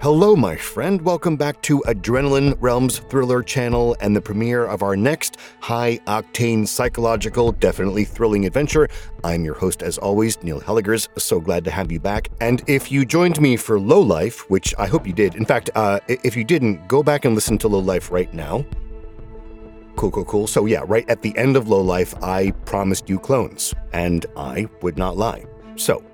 Hello, my friend. Welcome back to Adrenaline Realms Thriller channel and the premiere of our next high octane psychological, definitely thrilling adventure. I'm your host, as always, Neil Helligers. So glad to have you back. And if you joined me for Low Life, which I hope you did, in fact, uh, if you didn't, go back and listen to Low Life right now. Cool, cool, cool. So, yeah, right at the end of Low Life, I promised you clones, and I would not lie. So,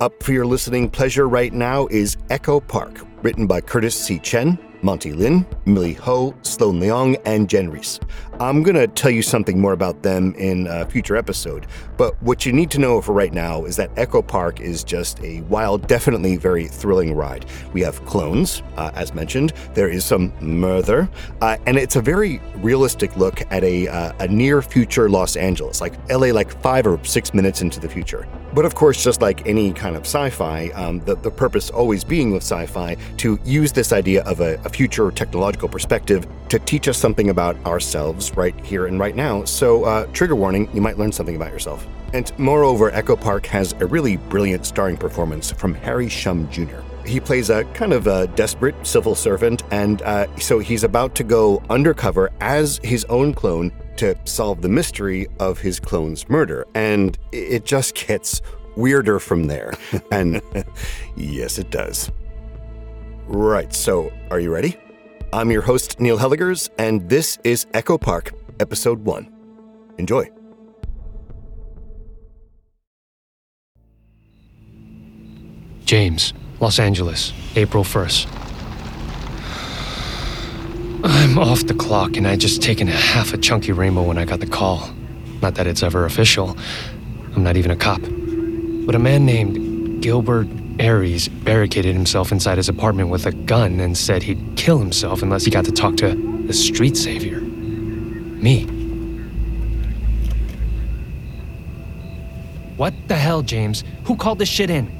up for your listening pleasure right now is Echo Park, written by Curtis C. Chen, Monte Lin, Millie Ho, Sloane Leong, and Jenn Reese. I'm going to tell you something more about them in a future episode, but what you need to know for right now is that Echo Park is just a wild, definitely very thrilling ride. We have clones, uh, as mentioned, there is some murder, uh, and it's a very realistic look at a, uh, a near future Los Angeles, like LA, like five or six minutes into the future. But of course, just like any kind of sci fi, um, the, the purpose always being with sci fi to use this idea of a, a future technological perspective to teach us something about ourselves right here and right now. So, uh, trigger warning, you might learn something about yourself. And moreover, Echo Park has a really brilliant starring performance from Harry Shum Jr. He plays a kind of a desperate civil servant, and uh, so he's about to go undercover as his own clone to solve the mystery of his clone's murder. And it just gets weirder from there. and yes, it does. Right, so are you ready? I'm your host, Neil Helligers, and this is Echo Park, Episode 1. Enjoy. James, Los Angeles, April 1st. I'm off the clock and I'd just taken a half a chunky rainbow when I got the call. Not that it's ever official. I'm not even a cop. But a man named Gilbert Aries barricaded himself inside his apartment with a gun and said he'd kill himself unless he got to talk to the street savior. Me. What the hell, James? Who called this shit in?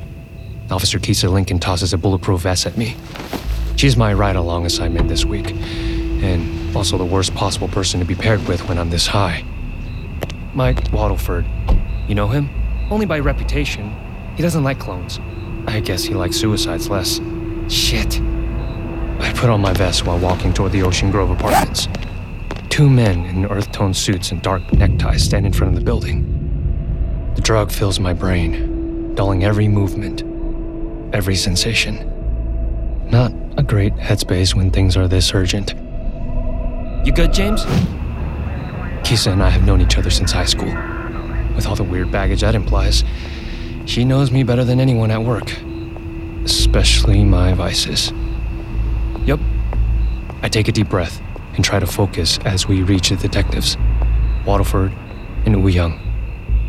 Officer Kisa Lincoln tosses a bulletproof vest at me. She's my ride along assignment this week, and also the worst possible person to be paired with when I'm this high. Mike Waddleford. You know him? Only by reputation. He doesn't like clones. I guess he likes suicides less. Shit. I put on my vest while walking toward the Ocean Grove apartments. Two men in earth tone suits and dark neckties stand in front of the building. The drug fills my brain, dulling every movement, every sensation. Not a great headspace when things are this urgent. You good, James? Kisa and I have known each other since high school. With all the weird baggage that implies, she knows me better than anyone at work, especially my vices. Yep. I take a deep breath and try to focus as we reach the detectives Waterford and Wu Young.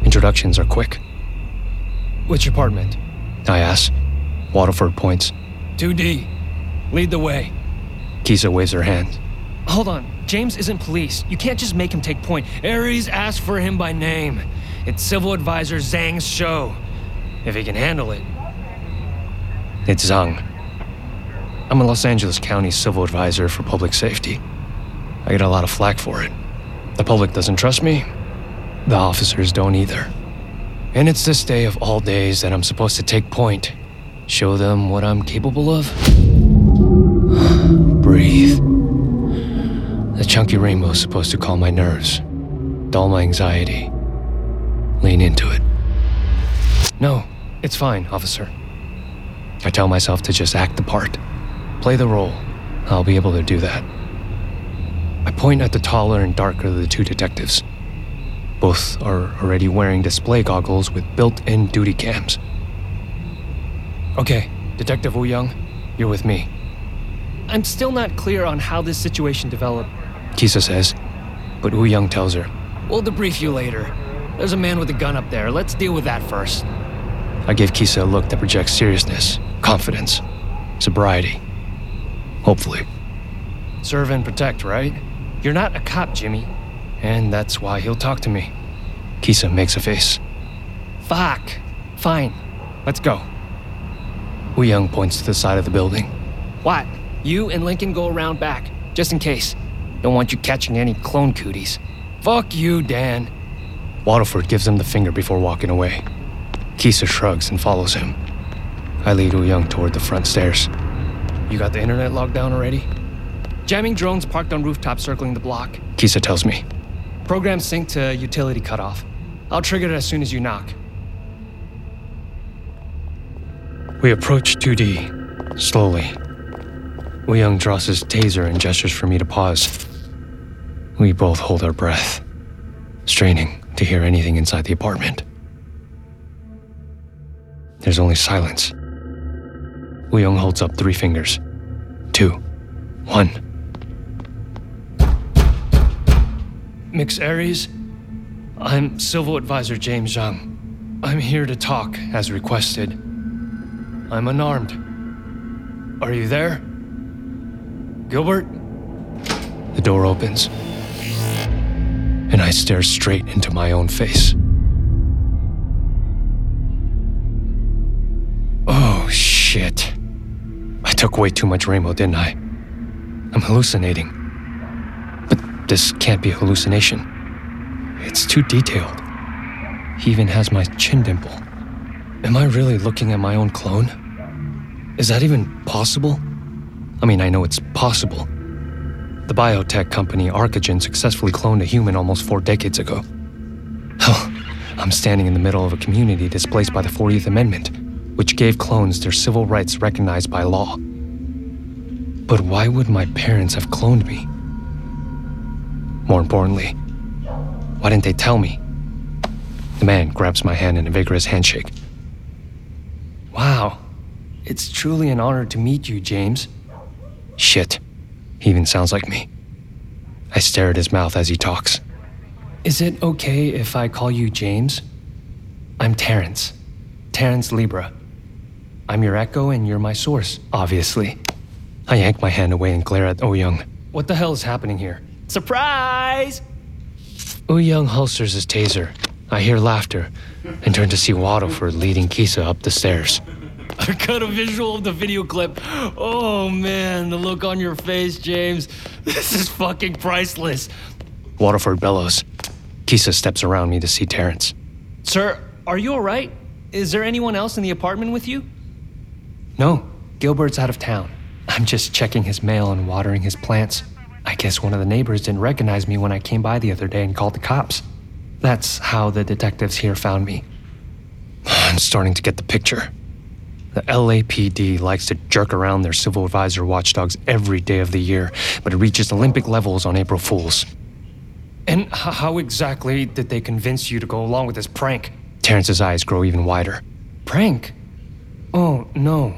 Introductions are quick. Which apartment? I ask. Waterford points. 2D. Lead the way. Kisa waves her hand. Hold on. James isn't police. You can't just make him take point. Aries asked for him by name. It's Civil Advisor Zhang's show. If he can handle it. It's Zhang. I'm a Los Angeles County Civil Advisor for Public Safety. I get a lot of flack for it. The public doesn't trust me. The officers don't either. And it's this day of all days that I'm supposed to take point. Show them what I'm capable of. Breathe. The chunky rainbow's supposed to calm my nerves, dull my anxiety. Lean into it. No, it's fine, officer. I tell myself to just act the part, play the role. I'll be able to do that. I point at the taller and darker of the two detectives. Both are already wearing display goggles with built in duty cams. Okay, Detective Wu Young, you're with me. I'm still not clear on how this situation developed, Kisa says, but Wu Young tells her, We'll debrief you later. There's a man with a gun up there. Let's deal with that first. I give Kisa a look that projects seriousness, confidence, sobriety. Hopefully. Serve and protect, right? You're not a cop, Jimmy. And that's why he'll talk to me. Kisa makes a face. Fuck. Fine. Let's go. Wu Young points to the side of the building. What? You and Lincoln go around back, just in case. Don't want you catching any clone cooties. Fuck you, Dan. Waterford gives him the finger before walking away. Kisa shrugs and follows him. I lead Wu Young toward the front stairs. You got the internet locked down already? Jamming drones parked on rooftops circling the block, Kisa tells me. Program sync to utility cutoff. I'll trigger it as soon as you knock. We approach 2D, slowly. Young draws his taser and gestures for me to pause. We both hold our breath, straining to hear anything inside the apartment. There's only silence. Young holds up three fingers. Two. One. Mx. Aries. I'm Civil Advisor James Zhang. I'm here to talk, as requested. I'm unarmed. Are you there? Gilbert? The door opens, and I stare straight into my own face. Shit. I took way too much rainbow, didn't I? I'm hallucinating. But this can't be a hallucination. It's too detailed. He even has my chin dimple. Am I really looking at my own clone? Is that even possible? I mean, I know it's possible. The biotech company Arcogen successfully cloned a human almost four decades ago. Hell, I'm standing in the middle of a community displaced by the 40th Amendment, which gave clones their civil rights recognized by law. But why would my parents have cloned me? More importantly, why didn't they tell me? The man grabs my hand in a vigorous handshake. Wow, it's truly an honor to meet you, James. Shit, he even sounds like me. I stare at his mouth as he talks. Is it okay if I call you James? I'm Terrence. Terrence Libra. I'm your echo and you're my source, obviously. I yank my hand away and glare at oh Young. What the hell is happening here? Surprise! Oh Young holsters his taser. I hear laughter and turn to see Waddleford leading Kisa up the stairs. I got a visual of the video clip. Oh man, the look on your face, James. This is fucking priceless. Waterford bellows. Kisa steps around me to see Terrence. Sir, are you alright? Is there anyone else in the apartment with you? No, Gilbert's out of town. I'm just checking his mail and watering his plants. I guess one of the neighbors didn't recognize me when I came by the other day and called the cops. That's how the detectives here found me. I'm starting to get the picture. The LAPD likes to jerk around their civil advisor watchdogs every day of the year, but it reaches Olympic levels on April Fools. And how exactly did they convince you to go along with this prank? Terrence's eyes grow even wider. Prank? Oh, no.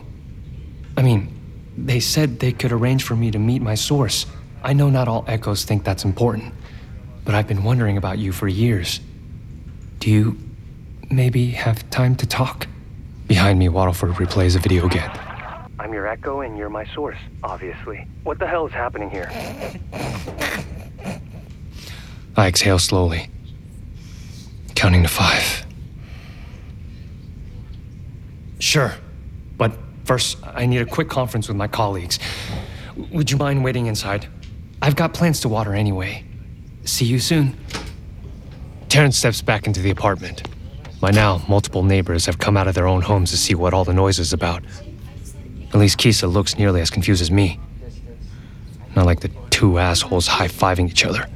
I mean, they said they could arrange for me to meet my source. I know not all echoes think that's important, but I've been wondering about you for years. Do you maybe have time to talk? Behind me, Waddleford replays a video again. I'm your echo and you're my source, obviously. What the hell is happening here? I exhale slowly, counting to five. Sure, but first, I need a quick conference with my colleagues. Would you mind waiting inside? I've got plants to water anyway. See you soon. Terrence steps back into the apartment. By now, multiple neighbors have come out of their own homes to see what all the noise is about. At least Kisa looks nearly as confused as me. Not like the two assholes high fiving each other.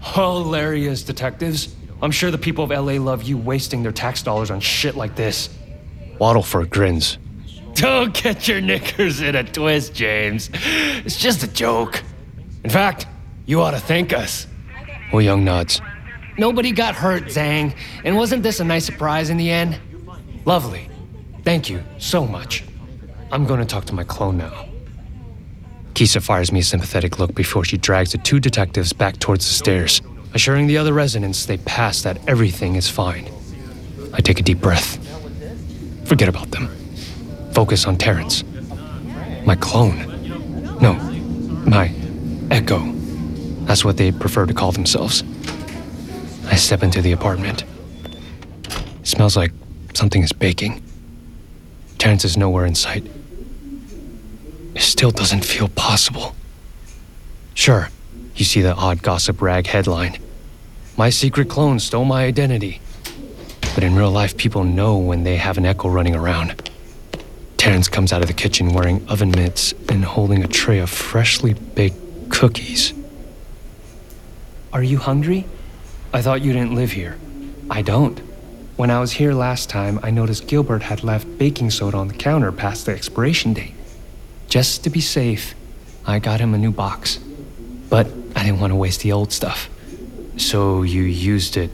Hilarious, detectives. I'm sure the people of LA love you wasting their tax dollars on shit like this. Waddleford grins. Don't get your knickers in a twist, James. It's just a joke. In fact, you ought to thank us. Wu Young nods. Nobody got hurt, Zhang. And wasn't this a nice surprise in the end? Lovely. Thank you so much. I'm going to talk to my clone now. Kisa fires me a sympathetic look before she drags the two detectives back towards the stairs, assuring the other residents they pass that everything is fine. I take a deep breath. Forget about them. Focus on Terrence. My clone. No, my echo. That's what they prefer to call themselves. I step into the apartment. It smells like something is baking. Terrence is nowhere in sight. It still doesn't feel possible. Sure, you see the odd gossip rag headline. My secret clone stole my identity. But in real life, people know when they have an echo running around. Terrence comes out of the kitchen wearing oven mitts and holding a tray of freshly baked cookies. Are you hungry? I thought you didn't live here. I don't. When I was here last time, I noticed Gilbert had left baking soda on the counter past the expiration date. Just to be safe, I got him a new box. But I didn't want to waste the old stuff. So you used it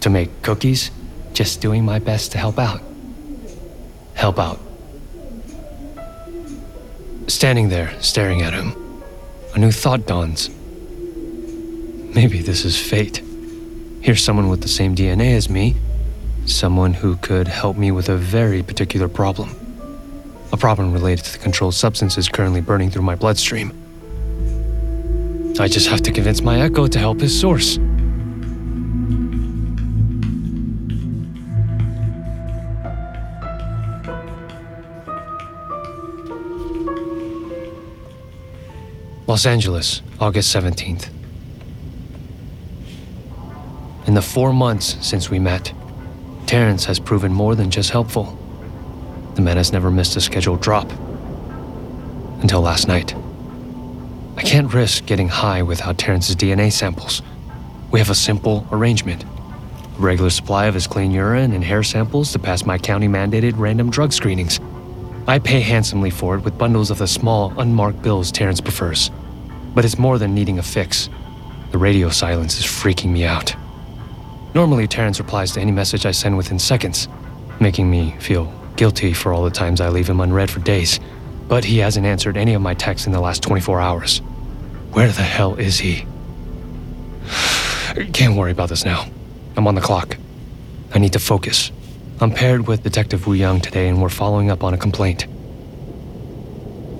to make cookies? Just doing my best to help out. Help out. Standing there, staring at him, a new thought dawns. Maybe this is fate. Here's someone with the same DNA as me, someone who could help me with a very particular problem. A problem related to the controlled substances currently burning through my bloodstream. I just have to convince my echo to help his source. Los Angeles, August 17th. In the four months since we met, Terrence has proven more than just helpful. The man has never missed a scheduled drop. Until last night. I can't risk getting high without Terrence's DNA samples. We have a simple arrangement a regular supply of his clean urine and hair samples to pass my county mandated random drug screenings. I pay handsomely for it with bundles of the small, unmarked bills Terrence prefers. But it's more than needing a fix. The radio silence is freaking me out. Normally, Terrence replies to any message I send within seconds, making me feel guilty for all the times I leave him unread for days. But he hasn't answered any of my texts in the last 24 hours. Where the hell is he? Can't worry about this now. I'm on the clock. I need to focus. I'm paired with Detective Wu Young today and we're following up on a complaint.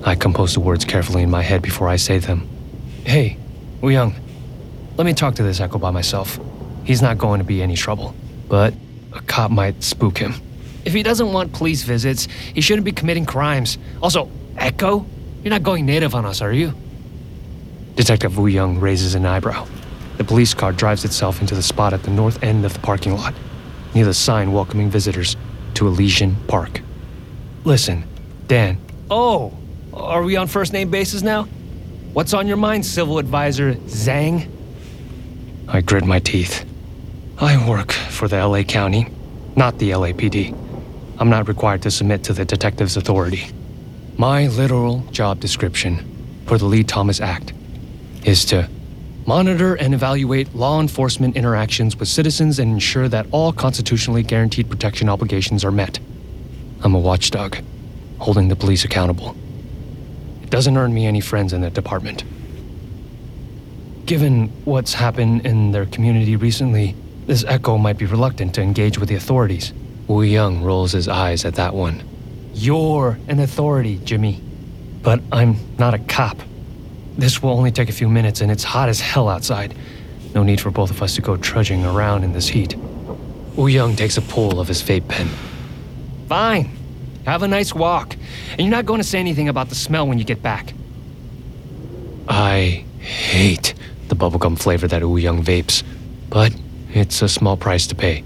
I compose the words carefully in my head before I say them. Hey, Wu Young, let me talk to this echo by myself. He's not going to be any trouble, but a cop might spook him. If he doesn't want police visits, he shouldn't be committing crimes. Also, Echo? You're not going native on us, are you? Detective Wu Young raises an eyebrow. The police car drives itself into the spot at the north end of the parking lot, near the sign welcoming visitors to Elysian Park. Listen, Dan. Oh, are we on first name basis now? What's on your mind, civil advisor Zhang? I grit my teeth. I work for the LA County, not the LAPD. I'm not required to submit to the detective's authority. My literal job description for the Lee Thomas Act is to monitor and evaluate law enforcement interactions with citizens and ensure that all constitutionally guaranteed protection obligations are met. I'm a watchdog, holding the police accountable. Doesn't earn me any friends in that department. Given what's happened in their community recently, this Echo might be reluctant to engage with the authorities. Wu Young rolls his eyes at that one. You're an authority, Jimmy. But I'm not a cop. This will only take a few minutes and it's hot as hell outside. No need for both of us to go trudging around in this heat. Wu Young takes a pull of his vape pen. Fine. Have a nice walk. And you're not going to say anything about the smell when you get back. I hate the bubblegum flavor that Wu Young vapes, but it's a small price to pay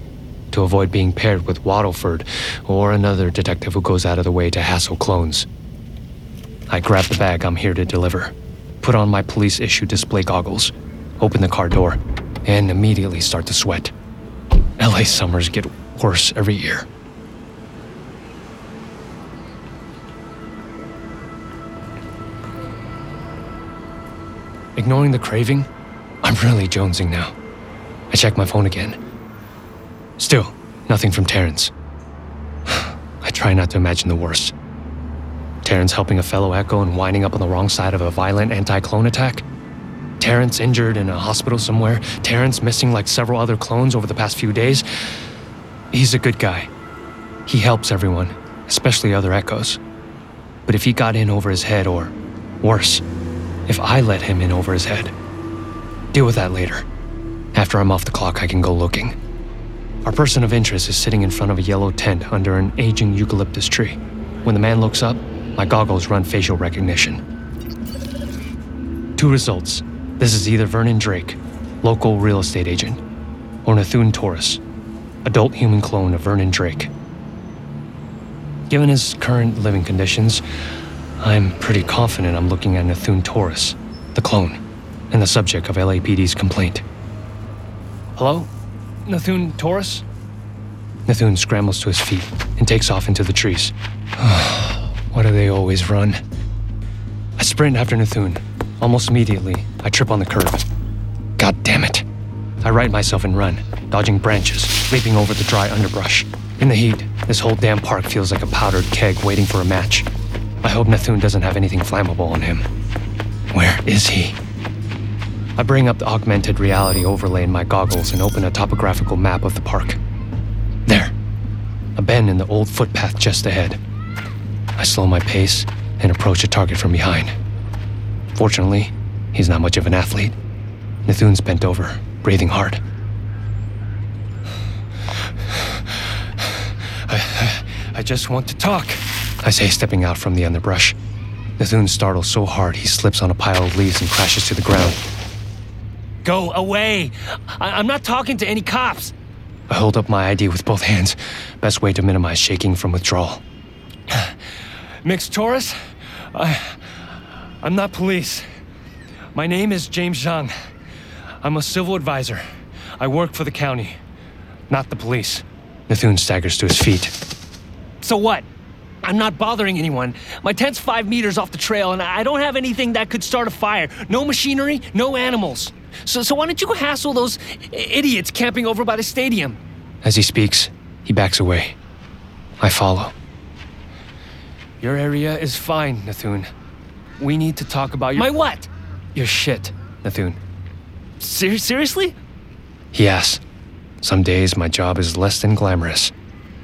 to avoid being paired with Waddleford or another detective who goes out of the way to hassle clones. I grab the bag I'm here to deliver, put on my police issue display goggles, open the car door, and immediately start to sweat. LA summers get worse every year. Ignoring the craving, I'm really jonesing now. I check my phone again. Still, nothing from Terrence. I try not to imagine the worst. Terrence helping a fellow Echo and winding up on the wrong side of a violent anti clone attack? Terrence injured in a hospital somewhere? Terrence missing like several other clones over the past few days? He's a good guy. He helps everyone, especially other Echoes. But if he got in over his head, or worse, if I let him in over his head, deal with that later. After I'm off the clock, I can go looking. Our person of interest is sitting in front of a yellow tent under an aging eucalyptus tree. When the man looks up, my goggles run facial recognition. Two results. This is either Vernon Drake, local real estate agent, or Nathun Taurus, adult human clone of Vernon Drake. Given his current living conditions, I'm pretty confident I'm looking at Nathun Taurus, the clone, and the subject of LAPD's complaint. Hello? Nathun Taurus? Nathun scrambles to his feet and takes off into the trees. Why do they always run? I sprint after Nathun. Almost immediately, I trip on the curb. God damn it. I right myself and run, dodging branches, leaping over the dry underbrush. In the heat, this whole damn park feels like a powdered keg waiting for a match. I hope Nathun doesn't have anything flammable on him. Where is he? I bring up the augmented reality overlay in my goggles and open a topographical map of the park. There, a bend in the old footpath just ahead. I slow my pace and approach the target from behind. Fortunately, he's not much of an athlete. Nathun's bent over, breathing hard. I, I, just want to talk, I say, stepping out from the underbrush. Nathun startles so hard he slips on a pile of leaves and crashes to the ground. Go away! I- am not talking to any cops! I hold up my ID with both hands, best way to minimize shaking from withdrawal. Mixed Taurus? I. I'm not police. My name is James Zhang. I'm a civil advisor. I work for the county, not the police. Nathun staggers to his feet. So what? I'm not bothering anyone. My tent's five meters off the trail, and I don't have anything that could start a fire. No machinery, no animals. So, so why don't you go hassle those idiots camping over by the stadium? As he speaks, he backs away. I follow. Your area is fine, Nathun. We need to talk about your. My what? Your shit, Nathun. Ser- seriously? Yes. Some days my job is less than glamorous.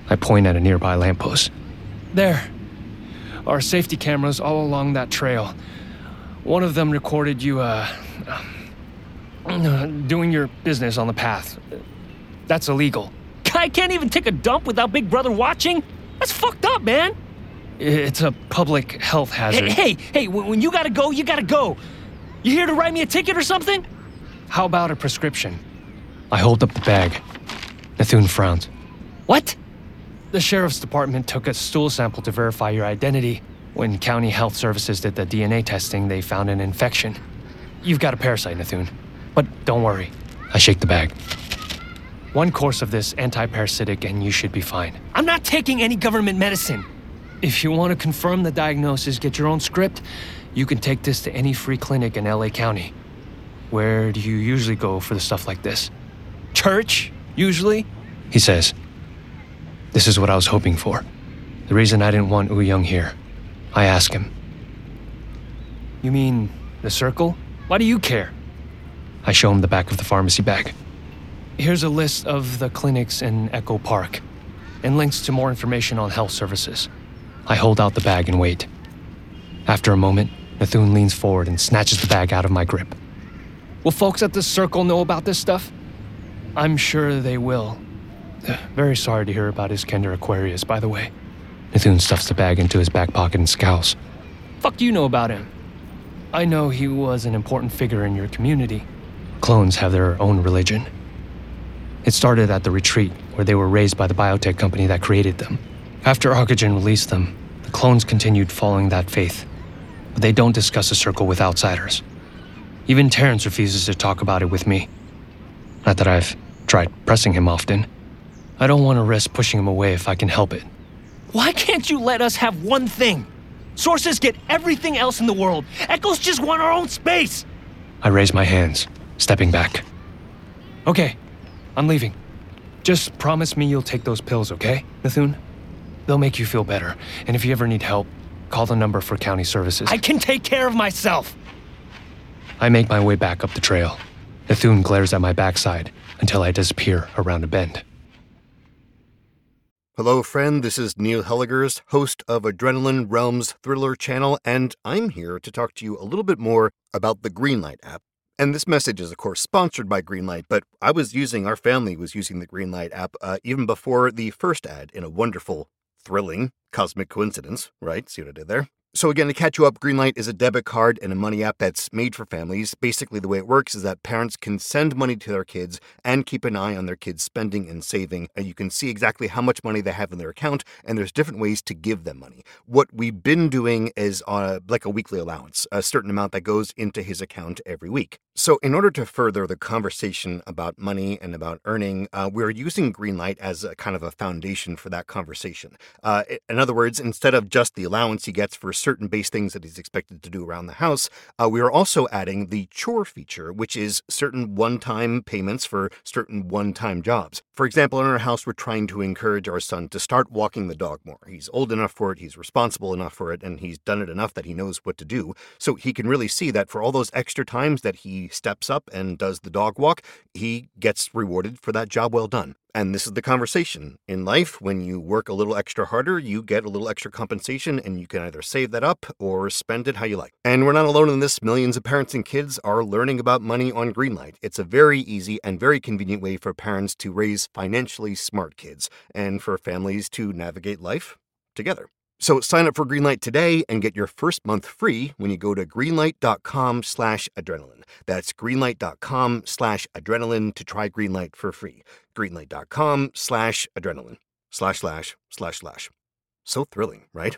I point at a nearby lamppost. There. Our safety cameras all along that trail. One of them recorded you, uh, uh, doing your business on the path. That's illegal. I can't even take a dump without Big Brother watching? That's fucked up, man. It's a public health hazard. Hey, hey, hey, when you gotta go, you gotta go. You here to write me a ticket or something? How about a prescription? I hold up the bag. Nathun frowns. What? The sheriff's department took a stool sample to verify your identity. When County Health Services did the DNA testing, they found an infection. You've got a parasite, Nathun. But don't worry. I shake the bag. One course of this anti-parasitic and you should be fine. I'm not taking any government medicine. If you want to confirm the diagnosis, get your own script, you can take this to any free clinic in LA County. Where do you usually go for the stuff like this? Church, usually, he says. This is what I was hoping for. The reason I didn't want Young here. I ask him. You mean the circle? Why do you care? I show him the back of the pharmacy bag. Here's a list of the clinics in Echo Park and links to more information on health services. I hold out the bag and wait. After a moment, Nathun leans forward and snatches the bag out of my grip. Will folks at the circle know about this stuff? I'm sure they will. Very sorry to hear about Iskender Aquarius, by the way. Nathun stuffs the bag into his back pocket and scowls. Fuck you know about him? I know he was an important figure in your community. Clones have their own religion. It started at the retreat, where they were raised by the biotech company that created them. After Arcogen released them, the clones continued following that faith. But they don't discuss the circle with outsiders. Even Terrence refuses to talk about it with me. Not that I've tried pressing him often. I don't want to risk pushing him away if I can help it. Why can't you let us have one thing? Sources get everything else in the world. Echoes just want our own space. I raise my hands, stepping back. Okay, I'm leaving. Just promise me you'll take those pills, okay, Nathun? They'll make you feel better. And if you ever need help, call the number for county services. I can take care of myself. I make my way back up the trail. Nathun glares at my backside until I disappear around a bend. Hello, friend. This is Neil Helligers, host of Adrenaline Realms Thriller channel, and I'm here to talk to you a little bit more about the Greenlight app. And this message is, of course, sponsored by Greenlight, but I was using, our family was using the Greenlight app uh, even before the first ad in a wonderful, thrilling, cosmic coincidence, right? See what I did there? So, again, to catch you up, Greenlight is a debit card and a money app that's made for families. Basically, the way it works is that parents can send money to their kids and keep an eye on their kids' spending and saving. And you can see exactly how much money they have in their account, and there's different ways to give them money. What we've been doing is uh, like a weekly allowance, a certain amount that goes into his account every week. So, in order to further the conversation about money and about earning, uh, we're using Greenlight as a kind of a foundation for that conversation. Uh, in other words, instead of just the allowance he gets for certain base things that he's expected to do around the house, uh, we are also adding the chore feature, which is certain one time payments for certain one time jobs. For example, in our house, we're trying to encourage our son to start walking the dog more. He's old enough for it, he's responsible enough for it, and he's done it enough that he knows what to do. So he can really see that for all those extra times that he steps up and does the dog walk, he gets rewarded for that job well done. And this is the conversation. In life, when you work a little extra harder, you get a little extra compensation, and you can either save that up or spend it how you like. And we're not alone in this. Millions of parents and kids are learning about money on Greenlight. It's a very easy and very convenient way for parents to raise financially smart kids and for families to navigate life together. So sign up for Greenlight today and get your first month free when you go to greenlight.com slash adrenaline. That's greenlight.com slash adrenaline to try Greenlight for free. Greenlight.com slash adrenaline. Slash slash slash slash. So thrilling, right?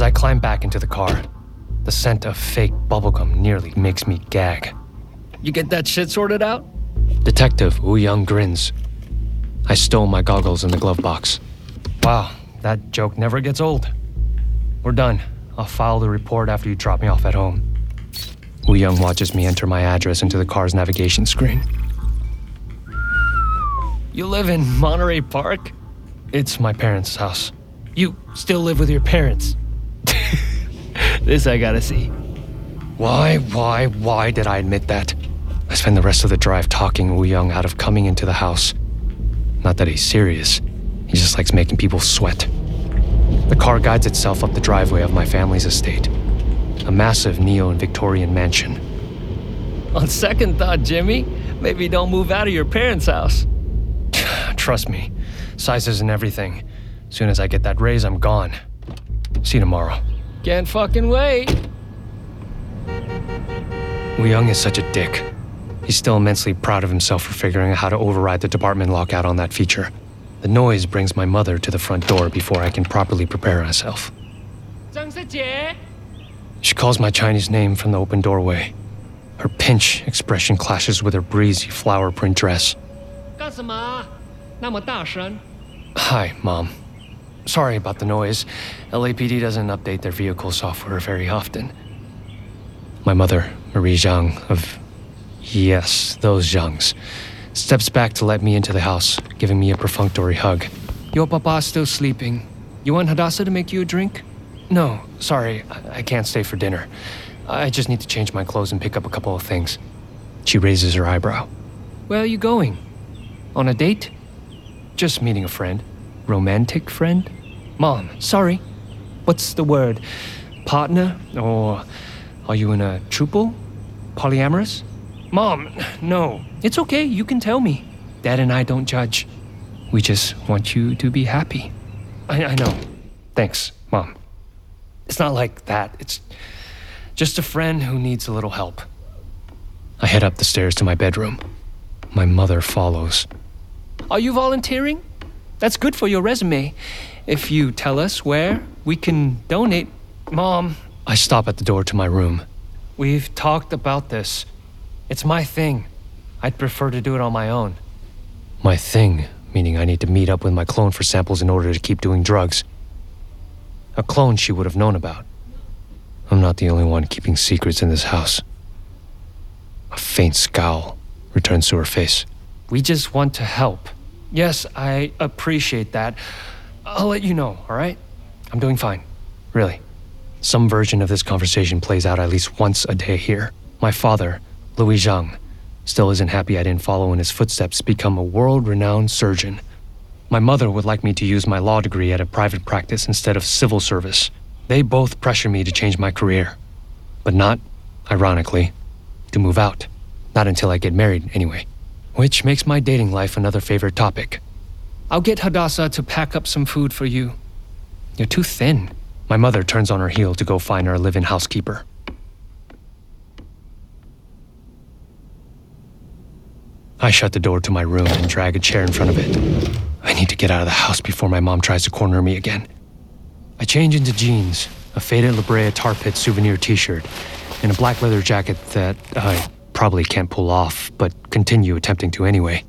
As I climb back into the car, the scent of fake bubblegum nearly makes me gag. You get that shit sorted out? Detective Wu Young grins. I stole my goggles in the glove box. Wow, that joke never gets old. We're done. I'll file the report after you drop me off at home. Wu Young watches me enter my address into the car's navigation screen. You live in Monterey Park? It's my parents' house. You still live with your parents? This I gotta see. Why, why, why did I admit that? I spend the rest of the drive talking Wu Young out of coming into the house. Not that he's serious, he just likes making people sweat. The car guides itself up the driveway of my family's estate, a massive neo and Victorian mansion. On second thought, Jimmy, maybe don't move out of your parents' house. Trust me, sizes and everything. Soon as I get that raise, I'm gone. See you tomorrow. Can't fucking wait. Wu Young is such a dick. He's still immensely proud of himself for figuring out how to override the department lockout on that feature. The noise brings my mother to the front door before I can properly prepare myself. She calls my Chinese name from the open doorway. Her pinch expression clashes with her breezy flower print dress. Hi, Mom. Sorry about the noise. LAPD doesn't update their vehicle software very often. My mother, Marie Zhang of. Yes, those Zhangs, steps back to let me into the house, giving me a perfunctory hug. Your papa's still sleeping. You want Hadassah to make you a drink? No, sorry, I, I can't stay for dinner. I just need to change my clothes and pick up a couple of things. She raises her eyebrow. Where are you going? On a date? Just meeting a friend. Romantic friend? Mom, sorry. What's the word? Partner? Or are you in a trouble? Polyamorous? Mom, no. It's okay, you can tell me. Dad and I don't judge. We just want you to be happy. I, I know. Thanks, Mom. It's not like that. It's just a friend who needs a little help. I head up the stairs to my bedroom. My mother follows. Are you volunteering? That's good for your resume. If you tell us where, we can donate. Mom. I stop at the door to my room. We've talked about this. It's my thing. I'd prefer to do it on my own. My thing, meaning I need to meet up with my clone for samples in order to keep doing drugs. A clone she would have known about. I'm not the only one keeping secrets in this house. A faint scowl returns to her face. We just want to help. Yes, I appreciate that. I'll let you know, all right? I'm doing fine. Really. Some version of this conversation plays out at least once a day here. My father, Louis Zhang, still isn't happy I didn't follow in his footsteps, to become a world renowned surgeon. My mother would like me to use my law degree at a private practice instead of civil service. They both pressure me to change my career. But not, ironically, to move out. Not until I get married, anyway. Which makes my dating life another favorite topic. I'll get Hadassah to pack up some food for you. You're too thin. My mother turns on her heel to go find our live in housekeeper. I shut the door to my room and drag a chair in front of it. I need to get out of the house before my mom tries to corner me again. I change into jeans, a faded La Brea tar pit souvenir t shirt, and a black leather jacket that I probably can't pull off, but continue attempting to anyway.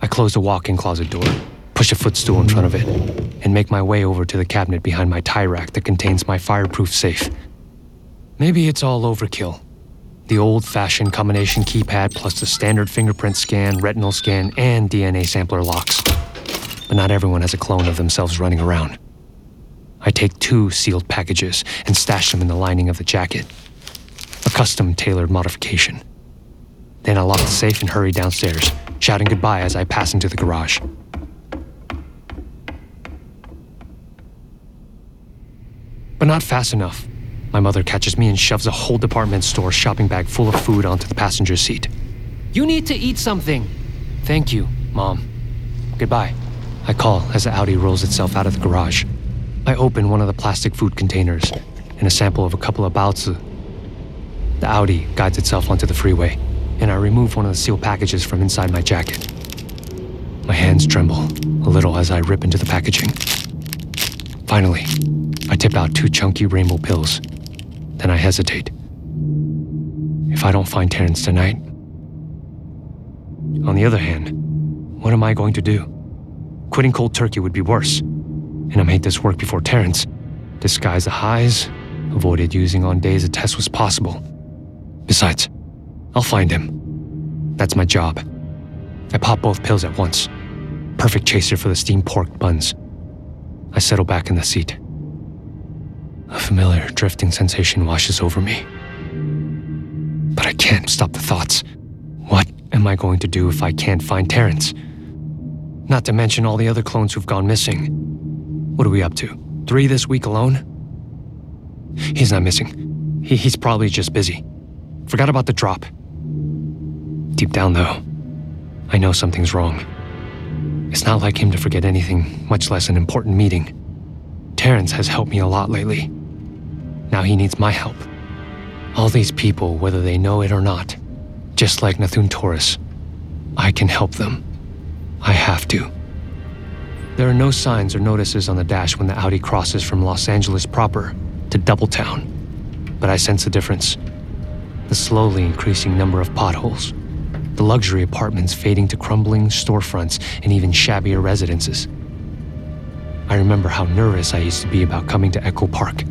I close the walk in closet door, push a footstool in front of it, and make my way over to the cabinet behind my tie rack that contains my fireproof safe. Maybe it's all overkill, the old fashioned combination keypad plus the standard fingerprint scan, retinal scan, and DNA sampler locks. But not everyone has a clone of themselves running around. I take two sealed packages and stash them in the lining of the jacket. A custom tailored modification. Then I lock the safe and hurry downstairs, shouting goodbye as I pass into the garage. But not fast enough. My mother catches me and shoves a whole department store shopping bag full of food onto the passenger seat. You need to eat something. Thank you, Mom. Goodbye. I call as the Audi rolls itself out of the garage. I open one of the plastic food containers and a sample of a couple of baozi. The Audi guides itself onto the freeway, and I remove one of the sealed packages from inside my jacket. My hands tremble a little as I rip into the packaging. Finally, I tip out two chunky rainbow pills then I hesitate. If I don't find Terrence tonight. On the other hand, what am I going to do? Quitting cold turkey would be worse. And I made this work before Terrence. Disguise the highs, avoided using on days a test was possible. Besides, I'll find him. That's my job. I pop both pills at once. Perfect chaser for the steamed pork buns. I settle back in the seat. A familiar drifting sensation washes over me. But I can't stop the thoughts. What am I going to do if I can't find Terrence? Not to mention all the other clones who've gone missing. What are we up to? Three this week alone? He's not missing. He, he's probably just busy. Forgot about the drop. Deep down, though, I know something's wrong. It's not like him to forget anything, much less an important meeting. Terrence has helped me a lot lately. Now he needs my help. All these people, whether they know it or not, just like Nathun Taurus, I can help them. I have to. There are no signs or notices on the dash when the Audi crosses from Los Angeles proper to Doubletown, but I sense a difference. The slowly increasing number of potholes, the luxury apartments fading to crumbling storefronts and even shabbier residences. I remember how nervous I used to be about coming to Echo Park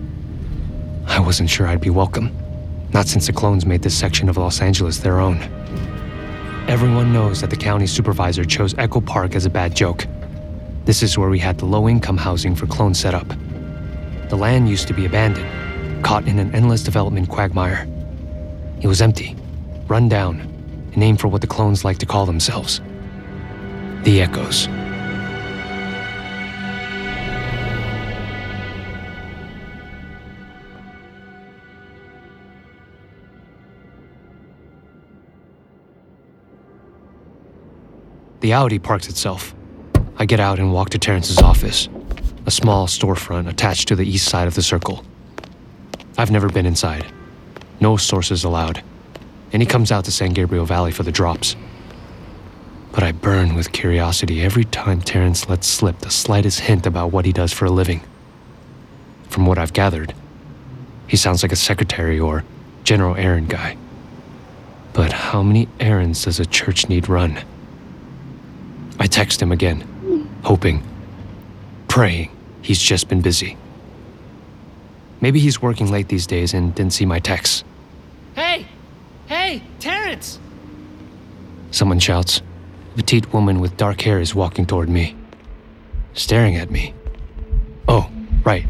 I wasn't sure I'd be welcome. Not since the clones made this section of Los Angeles their own. Everyone knows that the county supervisor chose Echo Park as a bad joke. This is where we had the low income housing for clones set up. The land used to be abandoned, caught in an endless development quagmire. It was empty, run down, a name for what the clones like to call themselves the Echoes. The Audi parks itself. I get out and walk to Terrence's office, a small storefront attached to the east side of the circle. I've never been inside. No sources allowed. And he comes out to San Gabriel Valley for the drops. But I burn with curiosity every time Terrence lets slip the slightest hint about what he does for a living. From what I've gathered, he sounds like a secretary or general errand guy. But how many errands does a church need run? I text him again, hoping, praying he's just been busy. Maybe he's working late these days and didn't see my texts. Hey! Hey, Terrence! Someone shouts. A petite woman with dark hair is walking toward me, staring at me. Oh, right.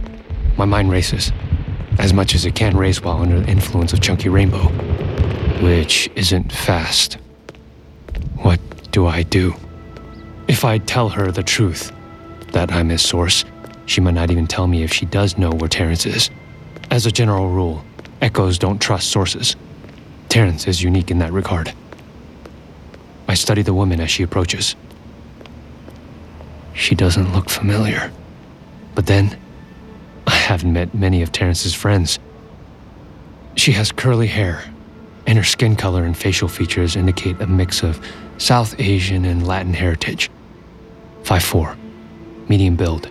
My mind races, as much as it can race while under the influence of Chunky Rainbow, which isn't fast. What do I do? If I tell her the truth, that I'm his source, she might not even tell me if she does know where Terrence is. As a general rule, echoes don't trust sources. Terrence is unique in that regard. I study the woman as she approaches. She doesn't look familiar. But then, I haven't met many of Terrence's friends. She has curly hair, and her skin color and facial features indicate a mix of South Asian and Latin heritage. 5'4, medium build.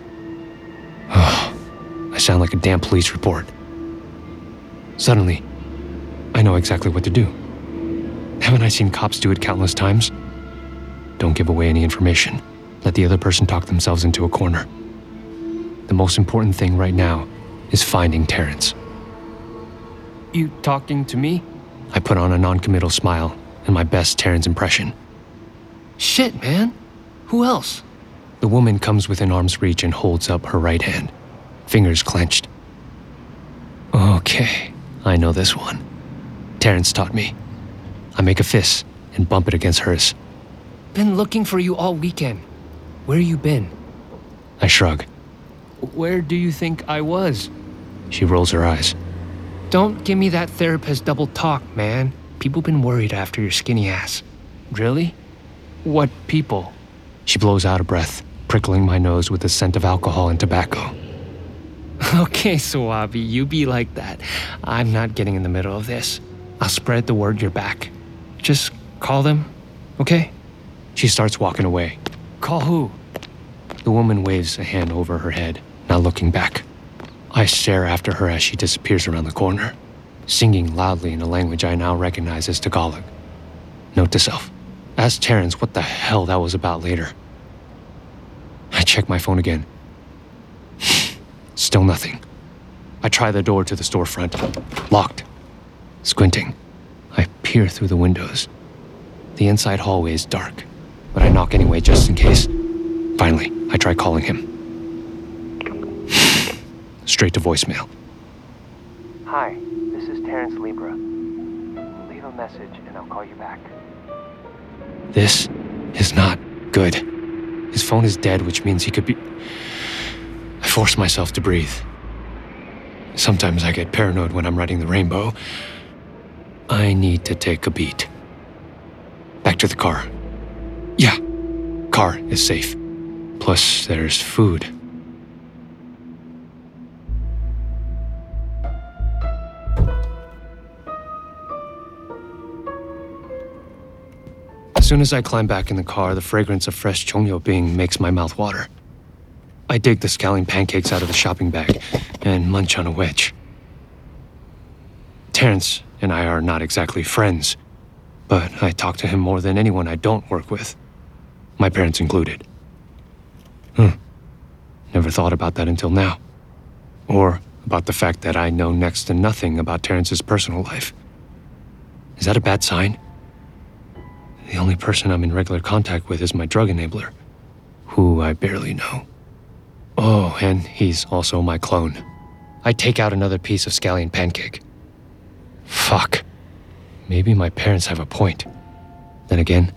I sound like a damn police report. Suddenly, I know exactly what to do. Haven't I seen cops do it countless times? Don't give away any information. Let the other person talk themselves into a corner. The most important thing right now is finding Terrence. You talking to me? I put on a noncommittal smile and my best Terrence impression. Shit, man. Who else? The woman comes within arm's reach and holds up her right hand, fingers clenched. Okay, I know this one. Terrence taught me. I make a fist and bump it against hers. Been looking for you all weekend. Where you been? I shrug. Where do you think I was? She rolls her eyes. Don't give me that therapist double talk, man. People been worried after your skinny ass. Really? What people? She blows out a breath, prickling my nose with the scent of alcohol and tobacco. Okay, Suabi, you be like that. I'm not getting in the middle of this. I'll spread the word you're back. Just call them, okay? She starts walking away. Call who? The woman waves a hand over her head, not looking back. I stare after her as she disappears around the corner, singing loudly in a language I now recognize as Tagalog. Note to self ask Terrence what the hell that was about later. I check my phone again. Still nothing. I try the door to the storefront. Locked. Squinting, I peer through the windows. The inside hallway is dark, but I knock anyway just in case. Finally, I try calling him. Straight to voicemail. Hi, this is Terrence Libra. Leave a message and I'll call you back. This is not good. His phone is dead, which means he could be. I force myself to breathe. Sometimes I get paranoid when I'm riding the rainbow. I need to take a beat. Back to the car. Yeah, car is safe. Plus, there's food. Soon as I climb back in the car, the fragrance of fresh chongyo bing makes my mouth water. I dig the scallion pancakes out of the shopping bag and munch on a wedge. Terrence and I are not exactly friends, but I talk to him more than anyone I don't work with, my parents included. Hmm. Never thought about that until now. Or about the fact that I know next to nothing about Terrence's personal life. Is that a bad sign? The only person I'm in regular contact with is my drug enabler, who I barely know. Oh, and he's also my clone. I take out another piece of scallion pancake. Fuck. Maybe my parents have a point. Then again,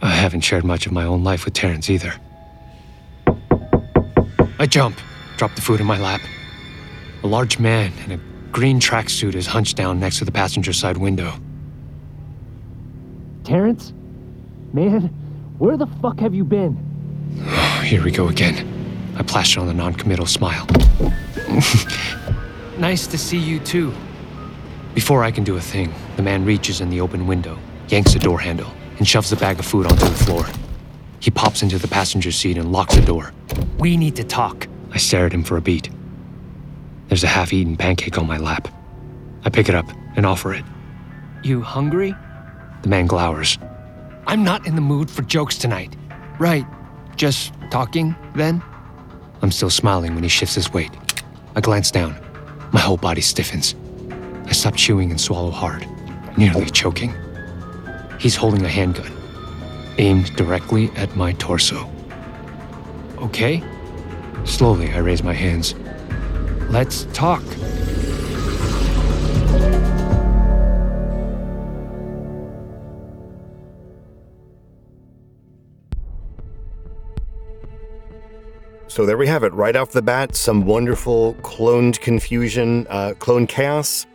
I haven't shared much of my own life with Terrence either. I jump, drop the food in my lap. A large man in a green tracksuit is hunched down next to the passenger side window. Terrence? Man, where the fuck have you been? Here we go again. I plaster on a non-committal smile. Nice to see you too. Before I can do a thing, the man reaches in the open window, yanks the door handle, and shoves the bag of food onto the floor. He pops into the passenger seat and locks the door. We need to talk. I stare at him for a beat. There's a half eaten pancake on my lap. I pick it up and offer it. You hungry? The man glowers. I'm not in the mood for jokes tonight. Right. Just talking, then? I'm still smiling when he shifts his weight. I glance down. My whole body stiffens. I stop chewing and swallow hard, nearly choking. He's holding a handgun, aimed directly at my torso. Okay. Slowly, I raise my hands. Let's talk. So there we have it. Right off the bat, some wonderful cloned confusion, uh, clone chaos,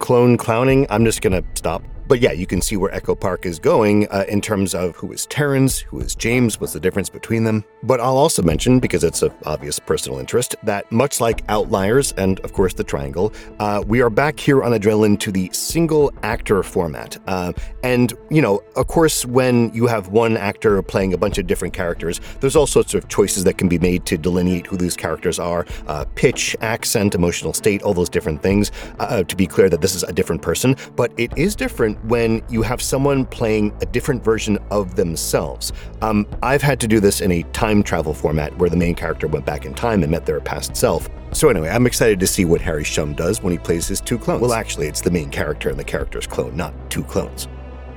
clone clowning. I'm just going to stop but yeah, you can see where Echo Park is going uh, in terms of who is Terrence, who is James, what's the difference between them. But I'll also mention, because it's of obvious personal interest, that much like Outliers and, of course, The Triangle, uh, we are back here on Adrenaline to the single actor format. Uh, and, you know, of course, when you have one actor playing a bunch of different characters, there's all sorts of choices that can be made to delineate who these characters are uh, pitch, accent, emotional state, all those different things uh, to be clear that this is a different person. But it is different when you have someone playing a different version of themselves. Um, I've had to do this in a time travel format where the main character went back in time and met their past self. So anyway, I'm excited to see what Harry Shum does when he plays his two clones. Well, actually, it's the main character and the character's clone, not two clones.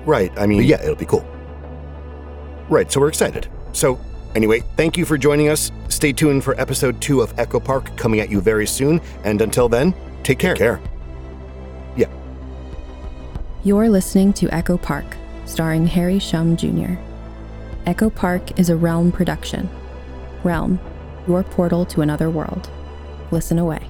Right, I mean, yeah, it'll be cool. Right, so we're excited. So Anyway, thank you for joining us. Stay tuned for episode two of Echo Park coming at you very soon. And until then, take care. Take care. You're listening to Echo Park, starring Harry Shum Jr. Echo Park is a Realm production. Realm, your portal to another world. Listen away.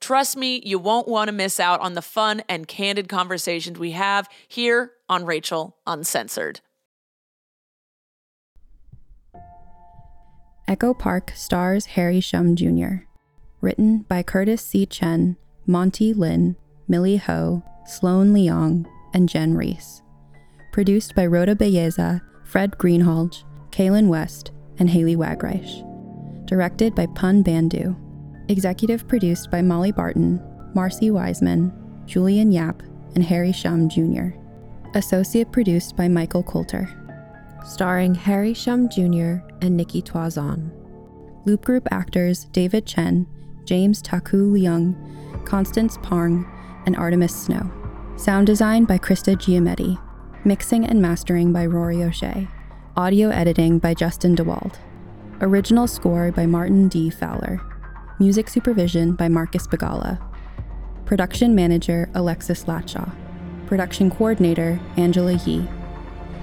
Trust me, you won't want to miss out on the fun and candid conversations we have here on Rachel Uncensored. Echo Park stars Harry Shum Jr. Written by Curtis C. Chen, Monte Lin, Millie Ho, Sloane Leong, and Jenn Reese. Produced by Rhoda Belleza, Fred Greenhalgh, Kaylin West, and Haley Wagreich. Directed by Pun Bandhu. Executive produced by Molly Barton, Marcy Wiseman, Julian Yap, and Harry Shum Jr. Associate produced by Michael Coulter. Starring Harry Shum Jr. and Nikki Toison. Loop Group actors David Chen, James Taku Leung, Constance Parng, and Artemis Snow. Sound design by Krista Giametti. Mixing and mastering by Rory O'Shea. Audio editing by Justin DeWald. Original score by Martin D. Fowler. Music supervision by Marcus Bagala. Production manager Alexis Latshaw. Production coordinator Angela Yee.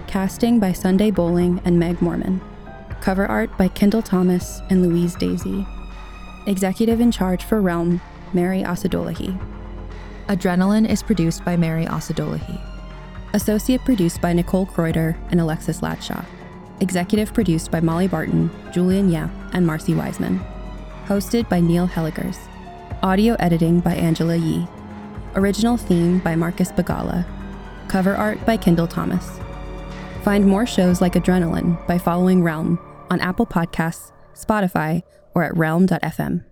Casting by Sunday Boling and Meg Morman. Cover art by Kendall Thomas and Louise Daisy. Executive in charge for Realm, Mary Asadolahi. Adrenaline is produced by Mary Asadolahi. Associate produced by Nicole Kreuter and Alexis Latshaw. Executive produced by Molly Barton, Julian Yap, and Marcy Wiseman. Hosted by Neil Helligers. Audio editing by Angela Yee. Original theme by Marcus Bagala. Cover art by Kendall Thomas. Find more shows like Adrenaline by following Realm on Apple Podcasts, Spotify, or at realm.fm.